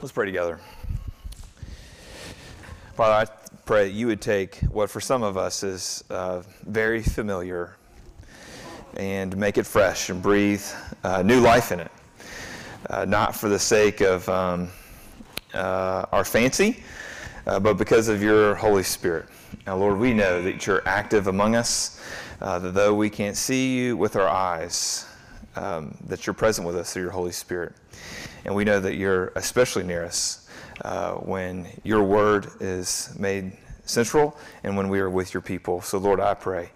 Let's pray together. Father, I pray that you would take what for some of us is uh, very familiar and make it fresh and breathe uh, new life in it. Uh, not for the sake of um, uh, our fancy, uh, but because of your Holy Spirit. Now, Lord, we know that you're active among us, uh, that though we can't see you with our eyes, um, that you're present with us through your Holy Spirit. And we know that you're especially near us uh, when your word is made central and when we are with your people. So, Lord, I pray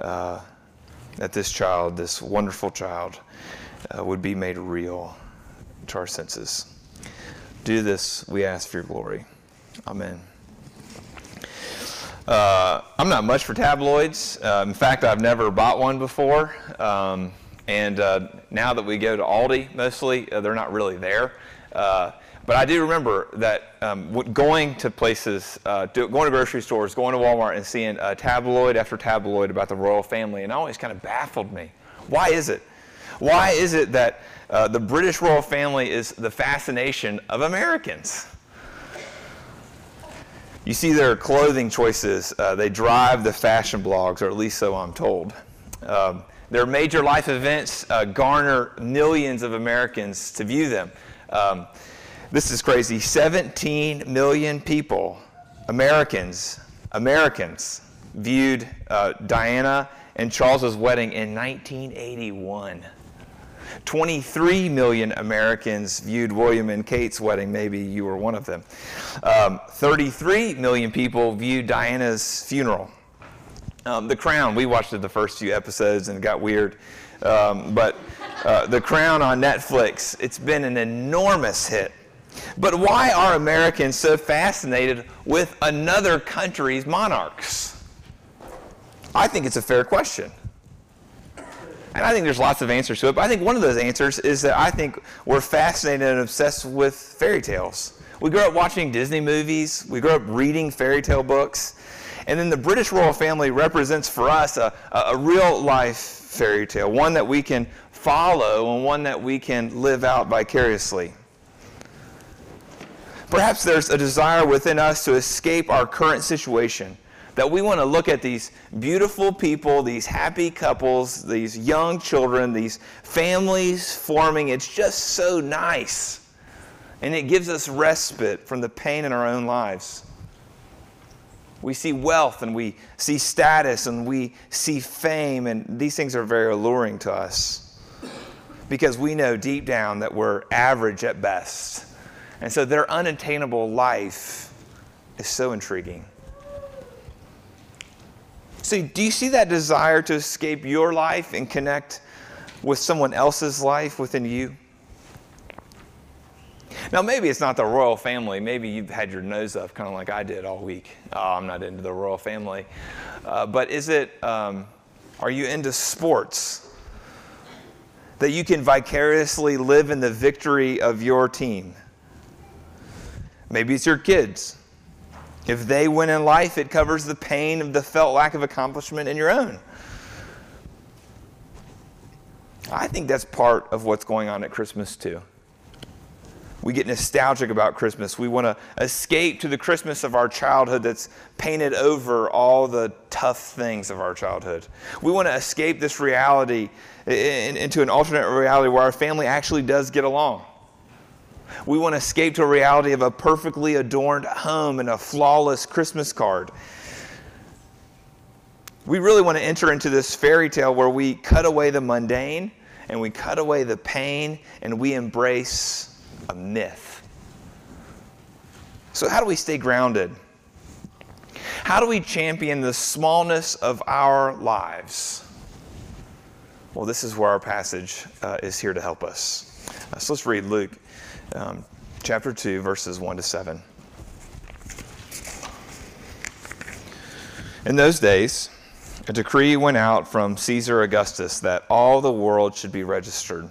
uh, that this child, this wonderful child, uh, would be made real to our senses. Do this, we ask for your glory. Amen. Uh, I'm not much for tabloids. Uh, in fact, I've never bought one before. Um, and uh, now that we go to Aldi mostly, uh, they're not really there. Uh, but I do remember that um, going to places, uh, going to grocery stores, going to Walmart, and seeing tabloid after tabloid about the royal family, and always kind of baffled me. Why is it? Why is it that uh, the British royal family is the fascination of Americans? You see their clothing choices, uh, they drive the fashion blogs, or at least so I'm told. Um, their major life events uh, garner millions of Americans to view them. Um, this is crazy. 17 million people, Americans, Americans, viewed uh, Diana and Charles's wedding in 1981. 23 million Americans viewed William and Kate's wedding. Maybe you were one of them. Um, 33 million people viewed Diana's funeral. Um, the Crown, we watched it the first few episodes and it got weird. Um, but uh, The Crown on Netflix, it's been an enormous hit. But why are Americans so fascinated with another country's monarchs? I think it's a fair question. And I think there's lots of answers to it. But I think one of those answers is that I think we're fascinated and obsessed with fairy tales. We grew up watching Disney movies, we grew up reading fairy tale books. And then the British royal family represents for us a, a real life fairy tale, one that we can follow and one that we can live out vicariously. Perhaps there's a desire within us to escape our current situation. That we want to look at these beautiful people, these happy couples, these young children, these families forming. It's just so nice. And it gives us respite from the pain in our own lives. We see wealth and we see status and we see fame, and these things are very alluring to us because we know deep down that we're average at best. And so their unattainable life is so intriguing. So, do you see that desire to escape your life and connect with someone else's life within you? Now, maybe it's not the royal family. Maybe you've had your nose up, kind of like I did all week. Oh, I'm not into the royal family. Uh, but is it, um, are you into sports? That you can vicariously live in the victory of your team? Maybe it's your kids. If they win in life, it covers the pain of the felt lack of accomplishment in your own. I think that's part of what's going on at Christmas, too. We get nostalgic about Christmas. We want to escape to the Christmas of our childhood that's painted over all the tough things of our childhood. We want to escape this reality into an alternate reality where our family actually does get along. We want to escape to a reality of a perfectly adorned home and a flawless Christmas card. We really want to enter into this fairy tale where we cut away the mundane and we cut away the pain and we embrace a myth. So, how do we stay grounded? How do we champion the smallness of our lives? Well, this is where our passage uh, is here to help us. Uh, so let's read Luke um, chapter 2, verses 1 to 7. In those days, a decree went out from Caesar Augustus that all the world should be registered.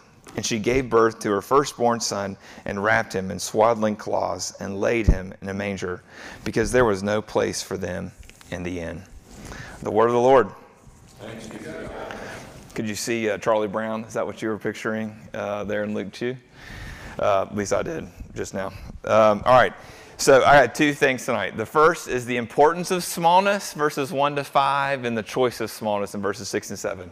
And she gave birth to her firstborn son and wrapped him in swaddling cloths and laid him in a manger because there was no place for them in the inn. The word of the Lord. Could you see uh, Charlie Brown? Is that what you were picturing uh, there in Luke 2? Uh, at least I did just now. Um, all right. So I got two things tonight. The first is the importance of smallness, verses 1 to 5, and the choice of smallness in verses 6 and 7.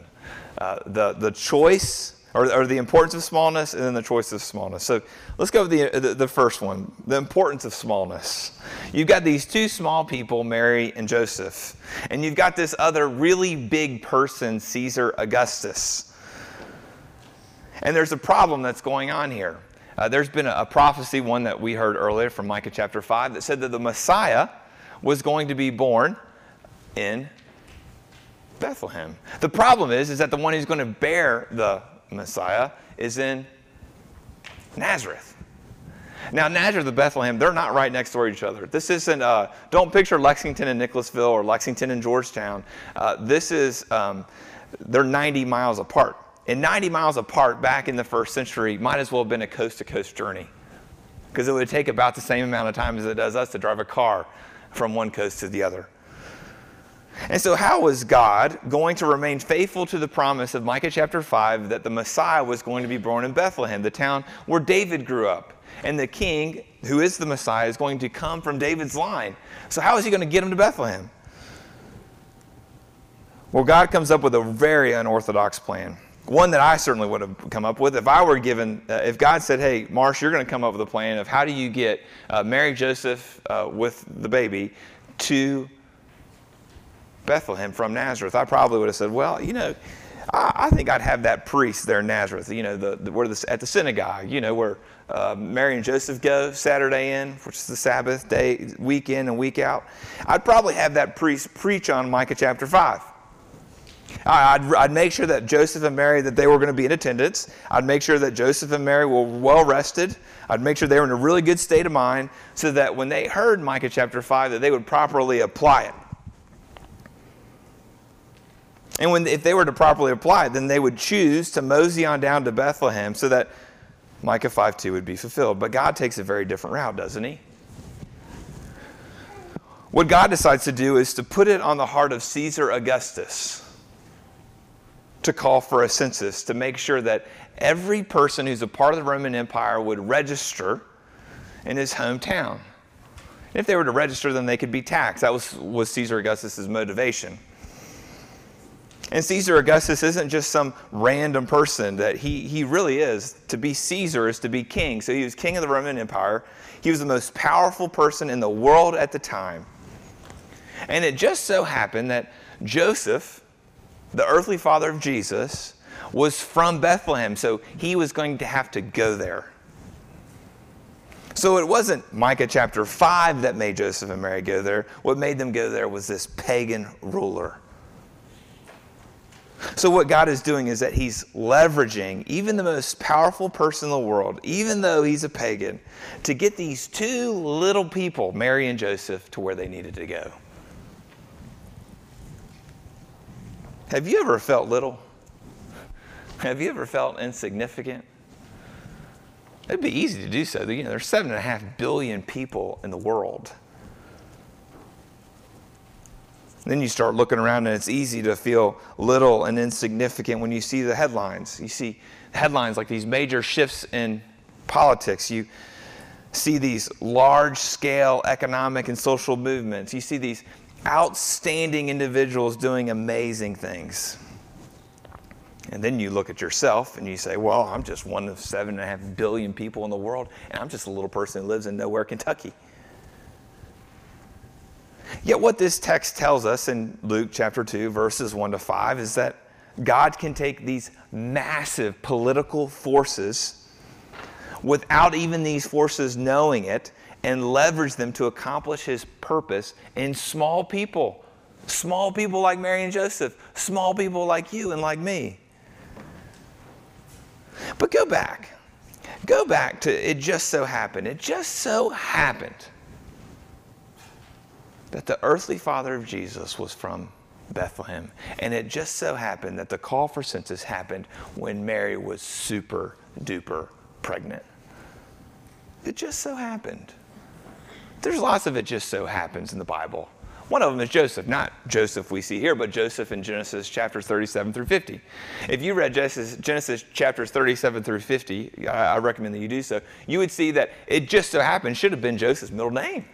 Uh, the, the choice or, or, the importance of smallness and then the choice of smallness. So let's go with the, the, the, first one the importance of smallness. You've got these two small people, Mary and Joseph, and you've got this other really big person, Caesar Augustus. And there's a problem that's going on here. Uh, there's been a, a prophecy, one that we heard earlier from Micah chapter 5, that said that the Messiah was going to be born in Bethlehem. The problem is, is that the one who's going to bear the Messiah is in Nazareth. Now, Nazareth and Bethlehem, they're not right next door to each other. This isn't, uh, don't picture Lexington and Nicholasville or Lexington and Georgetown. Uh, this is, um, they're 90 miles apart. And 90 miles apart back in the first century might as well have been a coast to coast journey because it would take about the same amount of time as it does us to drive a car from one coast to the other. And so, how was God going to remain faithful to the promise of Micah chapter 5 that the Messiah was going to be born in Bethlehem, the town where David grew up? And the king, who is the Messiah, is going to come from David's line. So, how is he going to get him to Bethlehem? Well, God comes up with a very unorthodox plan. One that I certainly would have come up with if I were given, uh, if God said, Hey, Marsh, you're going to come up with a plan of how do you get uh, Mary Joseph uh, with the baby to Bethlehem from Nazareth, I probably would have said, well, you know, I, I think I'd have that priest there in Nazareth, you know, the, the, where the, at the synagogue, you know, where uh, Mary and Joseph go Saturday in, which is the Sabbath day, week in and week out. I'd probably have that priest preach on Micah chapter 5. I'd, I'd, make sure that Joseph and Mary that they were going to be in attendance. I'd make sure that Joseph and Mary were well rested. I'd make sure they were in a really good state of mind so that when they heard Micah chapter 5 that they would properly apply it. And when, if they were to properly apply it, then they would choose to mosey on down to Bethlehem so that Micah 5 2 would be fulfilled. But God takes a very different route, doesn't he? What God decides to do is to put it on the heart of Caesar Augustus to call for a census to make sure that every person who's a part of the Roman Empire would register in his hometown. And if they were to register, then they could be taxed. That was, was Caesar Augustus' motivation. And Caesar Augustus isn't just some random person that he, he really is. To be Caesar is to be king. So he was king of the Roman Empire. He was the most powerful person in the world at the time. And it just so happened that Joseph, the earthly father of Jesus, was from Bethlehem. So he was going to have to go there. So it wasn't Micah chapter 5 that made Joseph and Mary go there. What made them go there was this pagan ruler. So, what God is doing is that He's leveraging even the most powerful person in the world, even though he's a pagan, to get these two little people, Mary and Joseph, to where they needed to go. Have you ever felt little? Have you ever felt insignificant? It'd be easy to do so. You know, there's seven and a half billion people in the world. Then you start looking around and it's easy to feel little and insignificant when you see the headlines. You see headlines like these major shifts in politics. You see these large scale economic and social movements. You see these outstanding individuals doing amazing things. And then you look at yourself and you say, Well, I'm just one of seven and a half billion people in the world, and I'm just a little person who lives in nowhere, Kentucky. Yet, what this text tells us in Luke chapter 2, verses 1 to 5, is that God can take these massive political forces without even these forces knowing it and leverage them to accomplish his purpose in small people. Small people like Mary and Joseph, small people like you and like me. But go back. Go back to it just so happened. It just so happened that the earthly father of Jesus was from Bethlehem. And it just so happened that the call for census happened when Mary was super duper pregnant. It just so happened. There's lots of it just so happens in the Bible. One of them is Joseph, not Joseph we see here, but Joseph in Genesis chapter 37 through 50. If you read Genesis, Genesis chapters 37 through 50, I, I recommend that you do so, you would see that it just so happened should have been Joseph's middle name.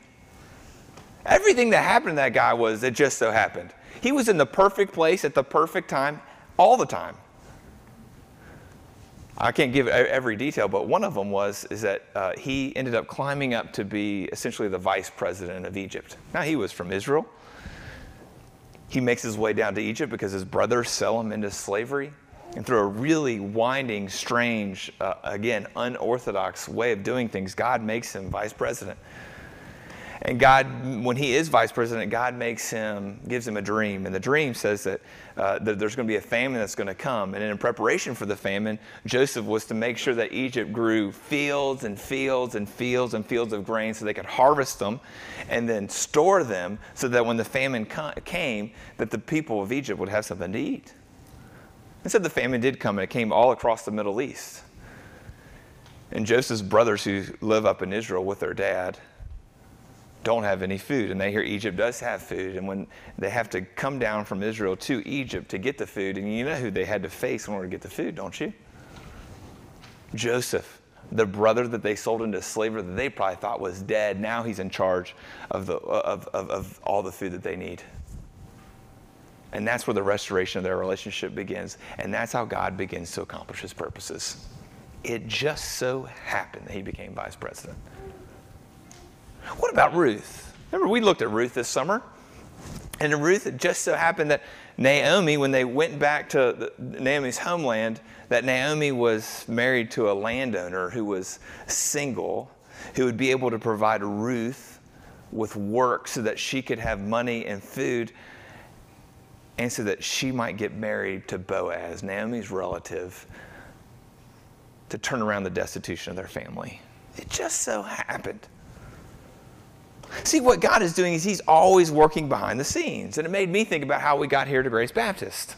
Everything that happened to that guy was it just so happened. He was in the perfect place at the perfect time all the time. I can't give every detail, but one of them was is that uh, he ended up climbing up to be essentially the vice president of Egypt. Now he was from Israel. He makes his way down to Egypt because his brothers sell him into slavery, and through a really winding, strange, uh, again unorthodox way of doing things, God makes him vice president. And God, when he is vice president, God makes him, gives him a dream. And the dream says that, uh, that there's going to be a famine that's going to come. And in preparation for the famine, Joseph was to make sure that Egypt grew fields and fields and fields and fields of grain so they could harvest them and then store them so that when the famine co- came, that the people of Egypt would have something to eat. And so the famine did come, and it came all across the Middle East. And Joseph's brothers who live up in Israel with their dad, don't have any food. And they hear Egypt does have food. And when they have to come down from Israel to Egypt to get the food, and you know who they had to face in order to get the food, don't you? Joseph, the brother that they sold into slavery that they probably thought was dead. Now he's in charge of, the, of, of, of all the food that they need. And that's where the restoration of their relationship begins. And that's how God begins to accomplish his purposes. It just so happened that he became vice president. What about Ruth? Remember, we looked at Ruth this summer. And in Ruth, it just so happened that Naomi, when they went back to the, Naomi's homeland, that Naomi was married to a landowner who was single, who would be able to provide Ruth with work so that she could have money and food, and so that she might get married to Boaz, Naomi's relative, to turn around the destitution of their family. It just so happened. See, what God is doing is He's always working behind the scenes. And it made me think about how we got here to Grace Baptist.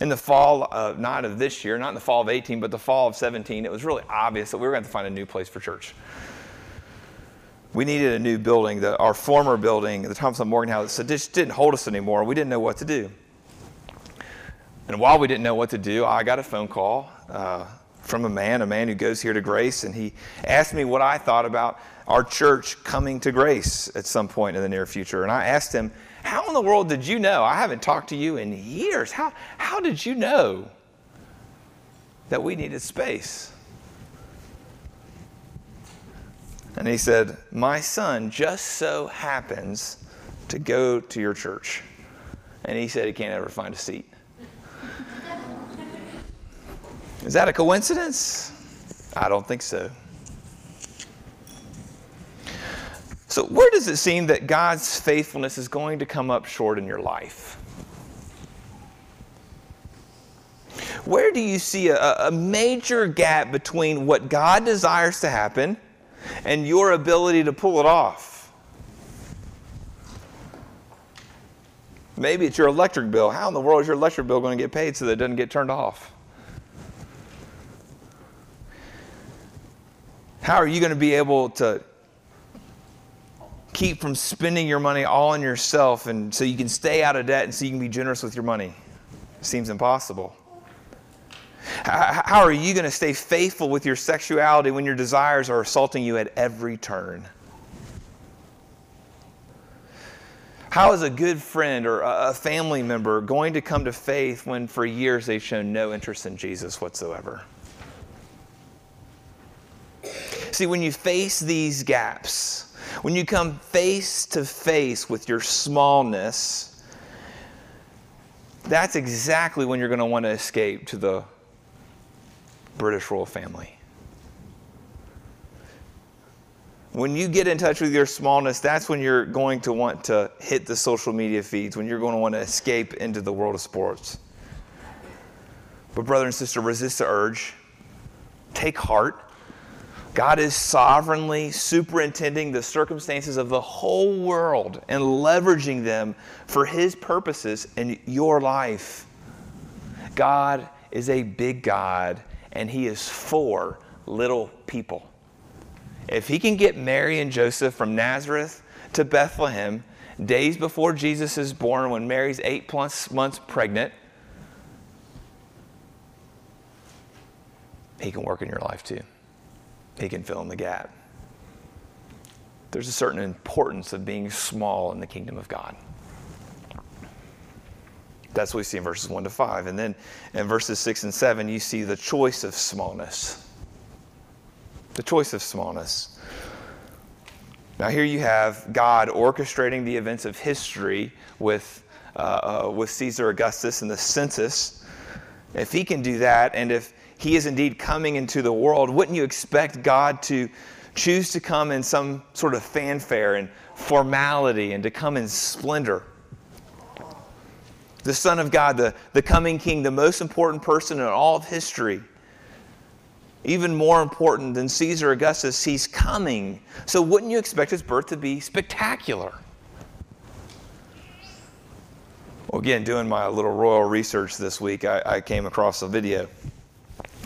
In the fall, of, not of this year, not in the fall of 18, but the fall of 17, it was really obvious that we were going to find a new place for church. We needed a new building. The, our former building, the Thompson Morgan House, just didn't hold us anymore. We didn't know what to do. And while we didn't know what to do, I got a phone call uh, from a man, a man who goes here to Grace, and he asked me what I thought about our church coming to grace at some point in the near future. And I asked him, How in the world did you know? I haven't talked to you in years. How, how did you know that we needed space? And he said, My son just so happens to go to your church. And he said he can't ever find a seat. Is that a coincidence? I don't think so. So, where does it seem that God's faithfulness is going to come up short in your life? Where do you see a, a, major gap between what God desires to happen and your ability to pull it off? Maybe it's your electric bill. How in the world is your electric bill going to get paid so that it doesn't get turned off? How are you going to be able to keep from spending your money all on yourself and so you can stay out of debt and so you can be generous with your money? Seems impossible. How are you going to stay faithful with your sexuality when your desires are assaulting you at every turn? How is a good friend or a family member going to come to faith when for years they've shown no interest in Jesus whatsoever? See, when you face these gaps, when you come face to face with your smallness, that's exactly when you're going to want to escape to the British royal family. When you get in touch with your smallness, that's when you're going to want to hit the social media feeds, when you're going to want to escape into the world of sports. But, brother and sister, resist the urge. Take heart God is sovereignly superintending the circumstances of the whole world and leveraging them for His purposes in your life. God is a big God and He is for little people. If He can get Mary and Joseph from Nazareth to Bethlehem days before Jesus is born, when Mary's eight plus months pregnant, He can work in your life too. He can fill in the gap. There's a certain importance of being small in the kingdom of God. That's what we see in verses 1 to 5. And then in verses 6 and 7, you see the choice of smallness. The choice of smallness. Now, here you have God orchestrating the events of history with, uh, uh, with Caesar Augustus and the census. If he can do that, and if he is indeed coming into the world, wouldn't you expect God to choose to come in some sort of fanfare and formality and to come in splendor? The Son of God, the, the coming King, the most important person in all of history. Even more important than Caesar Augustus, he's coming. So, wouldn't you expect his birth to be spectacular? Well, again, doing my little royal research this week, I, I came across a video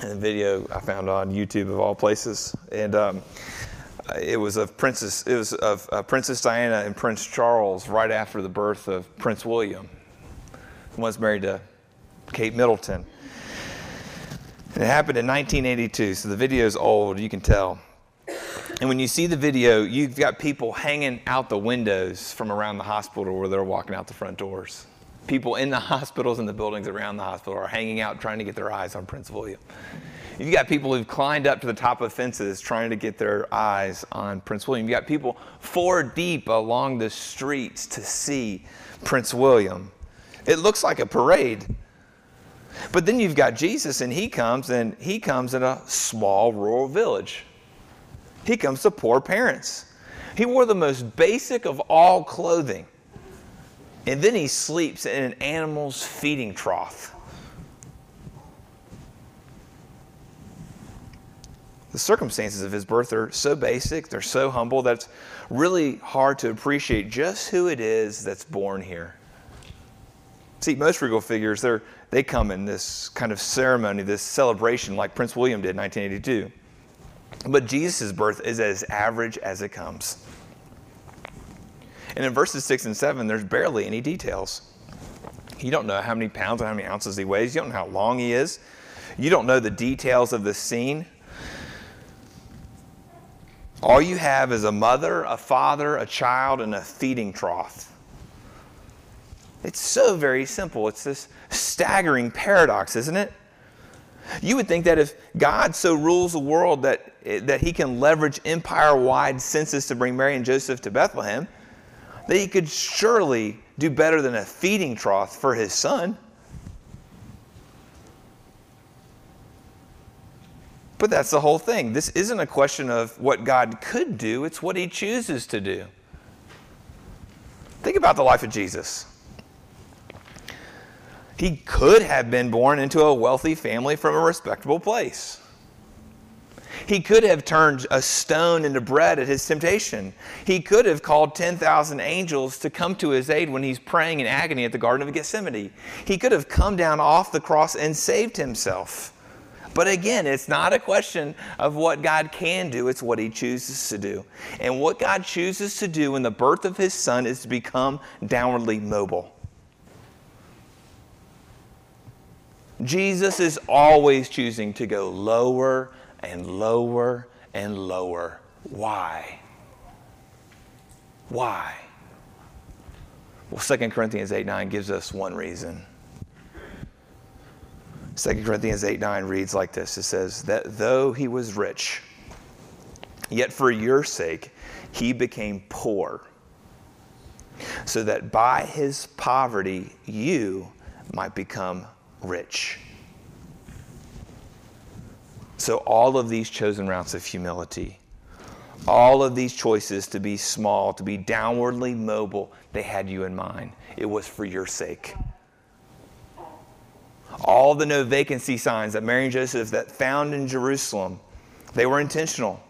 and a video I found on YouTube of all places, and um, it was of Princess it was of uh, Princess Diana and Prince Charles right after the birth of Prince William, was married to Kate Middleton. And it happened in 1982, so the video is old, you can tell. And when you see the video, you've got people hanging out the windows from around the hospital where they're walking out the front doors people in the hospitals and the buildings around the hospital are hanging out trying to get their eyes on Prince William. You've got people who've climbed up to the top of fences trying to get their eyes on Prince William. You've got people four deep along the streets to see Prince William. It looks like a parade. But then you've got Jesus, and he comes, and he comes in a small rural village. He comes to poor parents. He wore the most basic of all clothing. And then he sleeps in an animal's feeding trough. The circumstances of his birth are so basic, they're so humble, that it's really hard to appreciate just who it is that's born here. See, most regal figures, they're, they come in this kind of ceremony, this celebration, like Prince William did in 1982. But Jesus' birth is as average as it comes. And in verses 6 and 7, there's barely any details. You don't know how many pounds and how many ounces he weighs. You don't know how long he is. You don't know the details of the scene. All you have is a mother, a father, a child, and a feeding trough. It's so very simple. It's this staggering paradox, isn't it? You would think that if God so rules the world that, that he can leverage empire wide census to bring Mary and Joseph to Bethlehem, that he could surely do better than a feeding trough for his son. But that's the whole thing. This isn't a question of what God could do, it's what he chooses to do. Think about the life of Jesus. He could have been born into a wealthy family from a respectable place. He could have turned a stone into bread at his temptation. He could have called 10,000 angels to come to his aid when he's praying in agony at the Garden of Gethsemane. He could have come down off the cross and saved himself. But again, it's not a question of what God can do, it's what He chooses to do. And what God chooses to do in the birth of His Son is to become downwardly mobile. Jesus is always choosing to go lower and lower and lower. Why? Why? Well, 2 Corinthians 8 9 gives us one reason. 2 Corinthians 8 9 reads like this It says, That though he was rich, yet for your sake he became poor, so that by his poverty you might become rich. So, all of these chosen routes of humility, all of these choices to be small, to be downwardly mobile, they had you in mind. It was for your sake. All the no vacancy signs that Mary and Joseph that found in Jerusalem, they were intentional.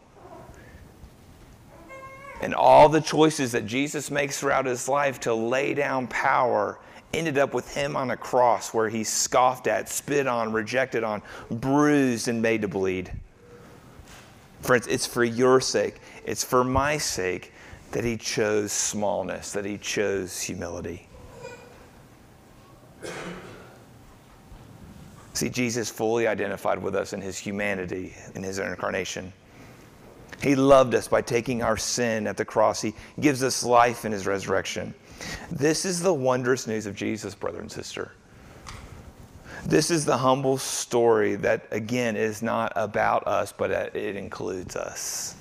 And all the choices that Jesus makes throughout his life to lay down power ended up with him on a cross where he's scoffed at, spit on, rejected on, bruised, and made to bleed. Friends, it's for your sake, it's for my sake that he chose smallness, that he chose humility. See, Jesus fully identified with us in his humanity, in his incarnation. He loved us by taking our sin at the cross. He gives us life in his resurrection. This is the wondrous news of Jesus, brother and sister. This is the humble story that, again, is not about us, but it includes us.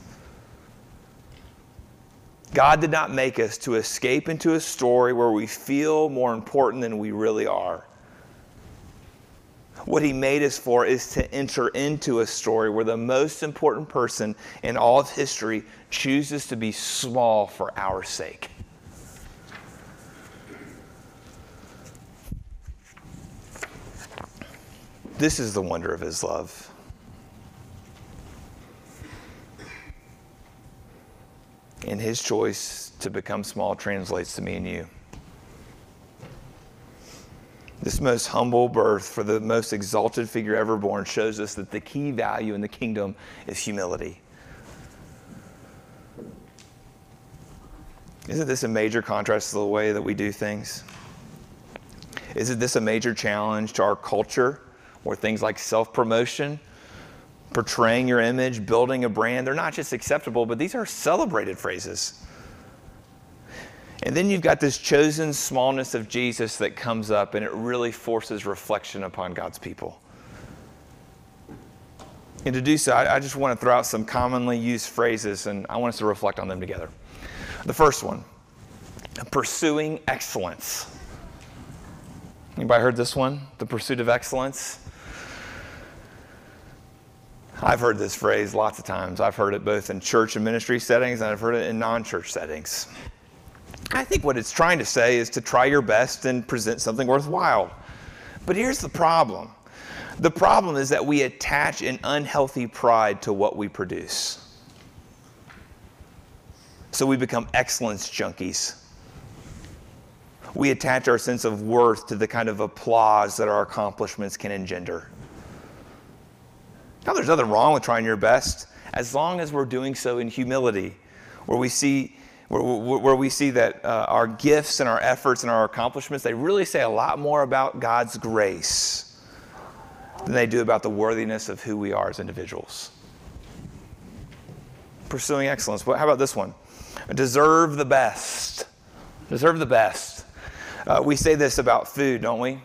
God did not make us to escape into a story where we feel more important than we really are. What He made us for is to enter into a story where the most important person in all of history chooses to be small for our sake. This is the wonder of his love. And his choice to become small translates to me and you. This most humble birth for the most exalted figure ever born shows us that the key value in the kingdom is humility. Isn't this a major contrast to the way that we do things? Isn't this a major challenge to our culture where things like self promotion, portraying your image, building a brand. They're not just acceptable, but these are celebrated phrases. And then you've got this chosen smallness of Jesus that comes up, and it really forces reflection upon God's people. And to do so, I, I just want to throw out some commonly used phrases, and I want us to reflect on them together. The first one pursuing excellence. Anybody heard this one? The pursuit of excellence? I've heard this phrase lots of times. I've heard it both in church and ministry settings, and I've heard it in non church settings. I think what it's trying to say is to try your best and present something worthwhile. But here's the problem the problem is that we attach an unhealthy pride to what we produce. So we become excellence junkies. We attach our sense of worth to the kind of applause that our accomplishments can engender. Now, there's nothing wrong with trying your best as long as we're doing so in humility, where we see, where, where we see that uh, our gifts and our efforts and our accomplishments, they really say a lot more about God's grace than they do about the worthiness of who we are as individuals. Pursuing excellence. How about this one? Deserve the best. Deserve the best. Uh, we say this about food, don't we?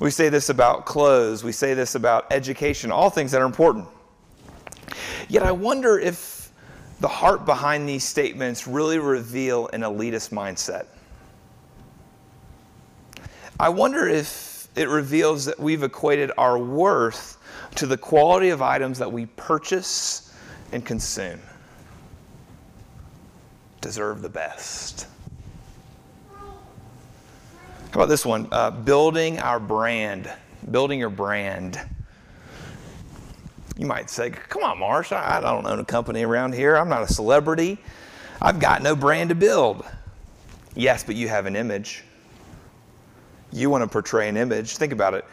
We say this about clothes, we say this about education, all things that are important. Yet I wonder if the heart behind these statements really reveal an elitist mindset. I wonder if it reveals that we've equated our worth to the quality of items that we purchase and consume. Deserve the best. How about this one? Uh, building our brand. Building your brand. You might say, come on, Marsh, I, don't own a company around here. I'm not a celebrity. I've got no brand to build. Yes, but you have an image. You want to portray an image. Think about it.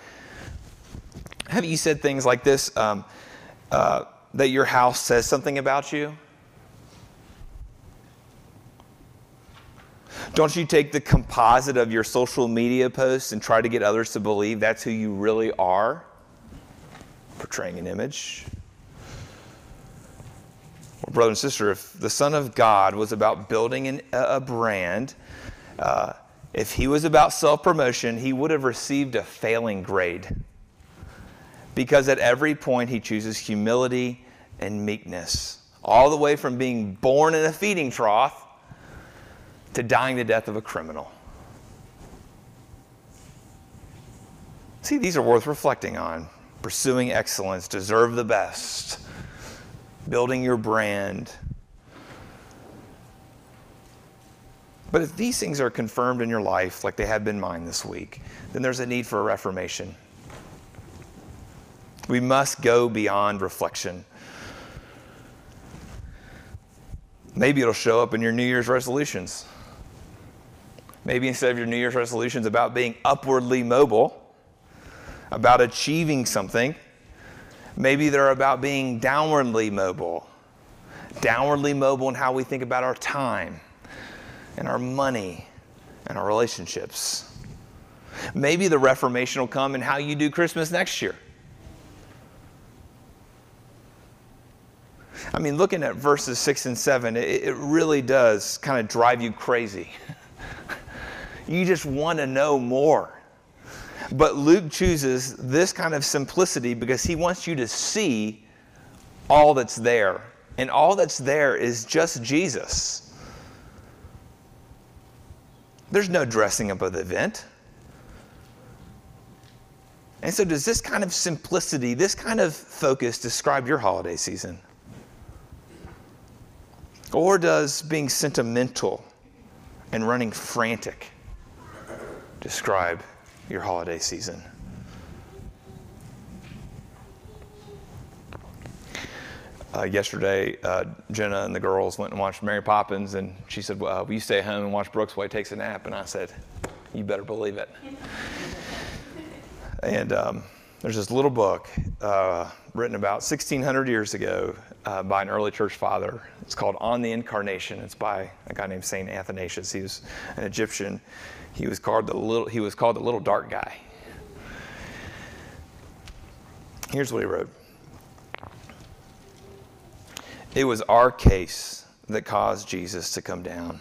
Have you said things like this um, uh, that your house says something about you? Don't you take the composite of your social media posts and try to get others to believe that's who you really are? Portraying an image. Well, brother and sister, if the Son of God was about building an, a brand, uh, if he was about self promotion, he would have received a failing grade. Because at every point he chooses humility and meekness, all the way from being born in a feeding trough to dying the death of a criminal. See, these are worth reflecting on. Pursuing excellence, deserve the best, building your brand. But if these things are confirmed in your life, like they have been mine this week, then there's a need for a reformation. We must go beyond reflection Maybe it'll show up in your New Year's resolutions. Maybe instead of your New Year's resolutions about being upwardly mobile, about achieving something, maybe they're about being downwardly mobile. Downwardly mobile in how we think about our time and our money and our relationships. Maybe the Reformation will come in how you do Christmas next year. I mean, looking at verses six and seven, it, it really does kind of drive you crazy. you just want to know more. But Luke chooses this kind of simplicity because he wants you to see all that's there. And all that's there is just Jesus. There's no dressing up of the event. And so, does this kind of simplicity, this kind of focus describe your holiday season? Or does being sentimental and running frantic describe your holiday season? Uh, yesterday, uh, Jenna and the girls went and watched Mary Poppins, and she said, well, Will you stay home and watch Brooks while he takes a nap? And I said, You better believe it. and um, there's this little book uh, written about 1600 years ago uh, by an early church father. It's called On the Incarnation. It's by a guy named Saint Athanasius. He was an Egyptian. He was called the little. He was called the little dark guy. Here's what he wrote. It was our case that caused Jesus to come down,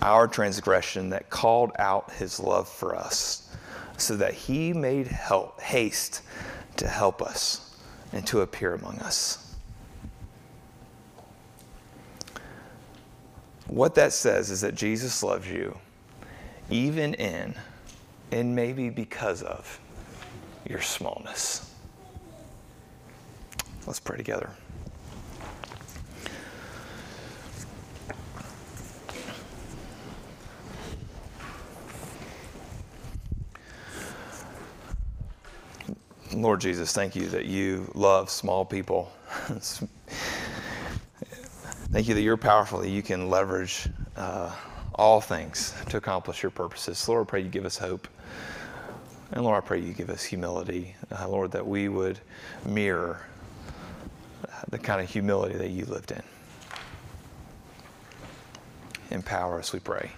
our transgression that called out his love for us so that he made help, haste to help us and to appear among us. What that says is that Jesus loves you even in and maybe because of your smallness. Let's pray together. Lord Jesus, thank you that you love small people. thank you that you're powerful, that you can leverage uh, all things to accomplish your purposes. Lord, I pray you give us hope. And Lord, I pray you give us humility. Uh, Lord, that we would mirror the kind of humility that you lived in. Empower us, we pray.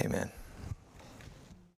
Amen.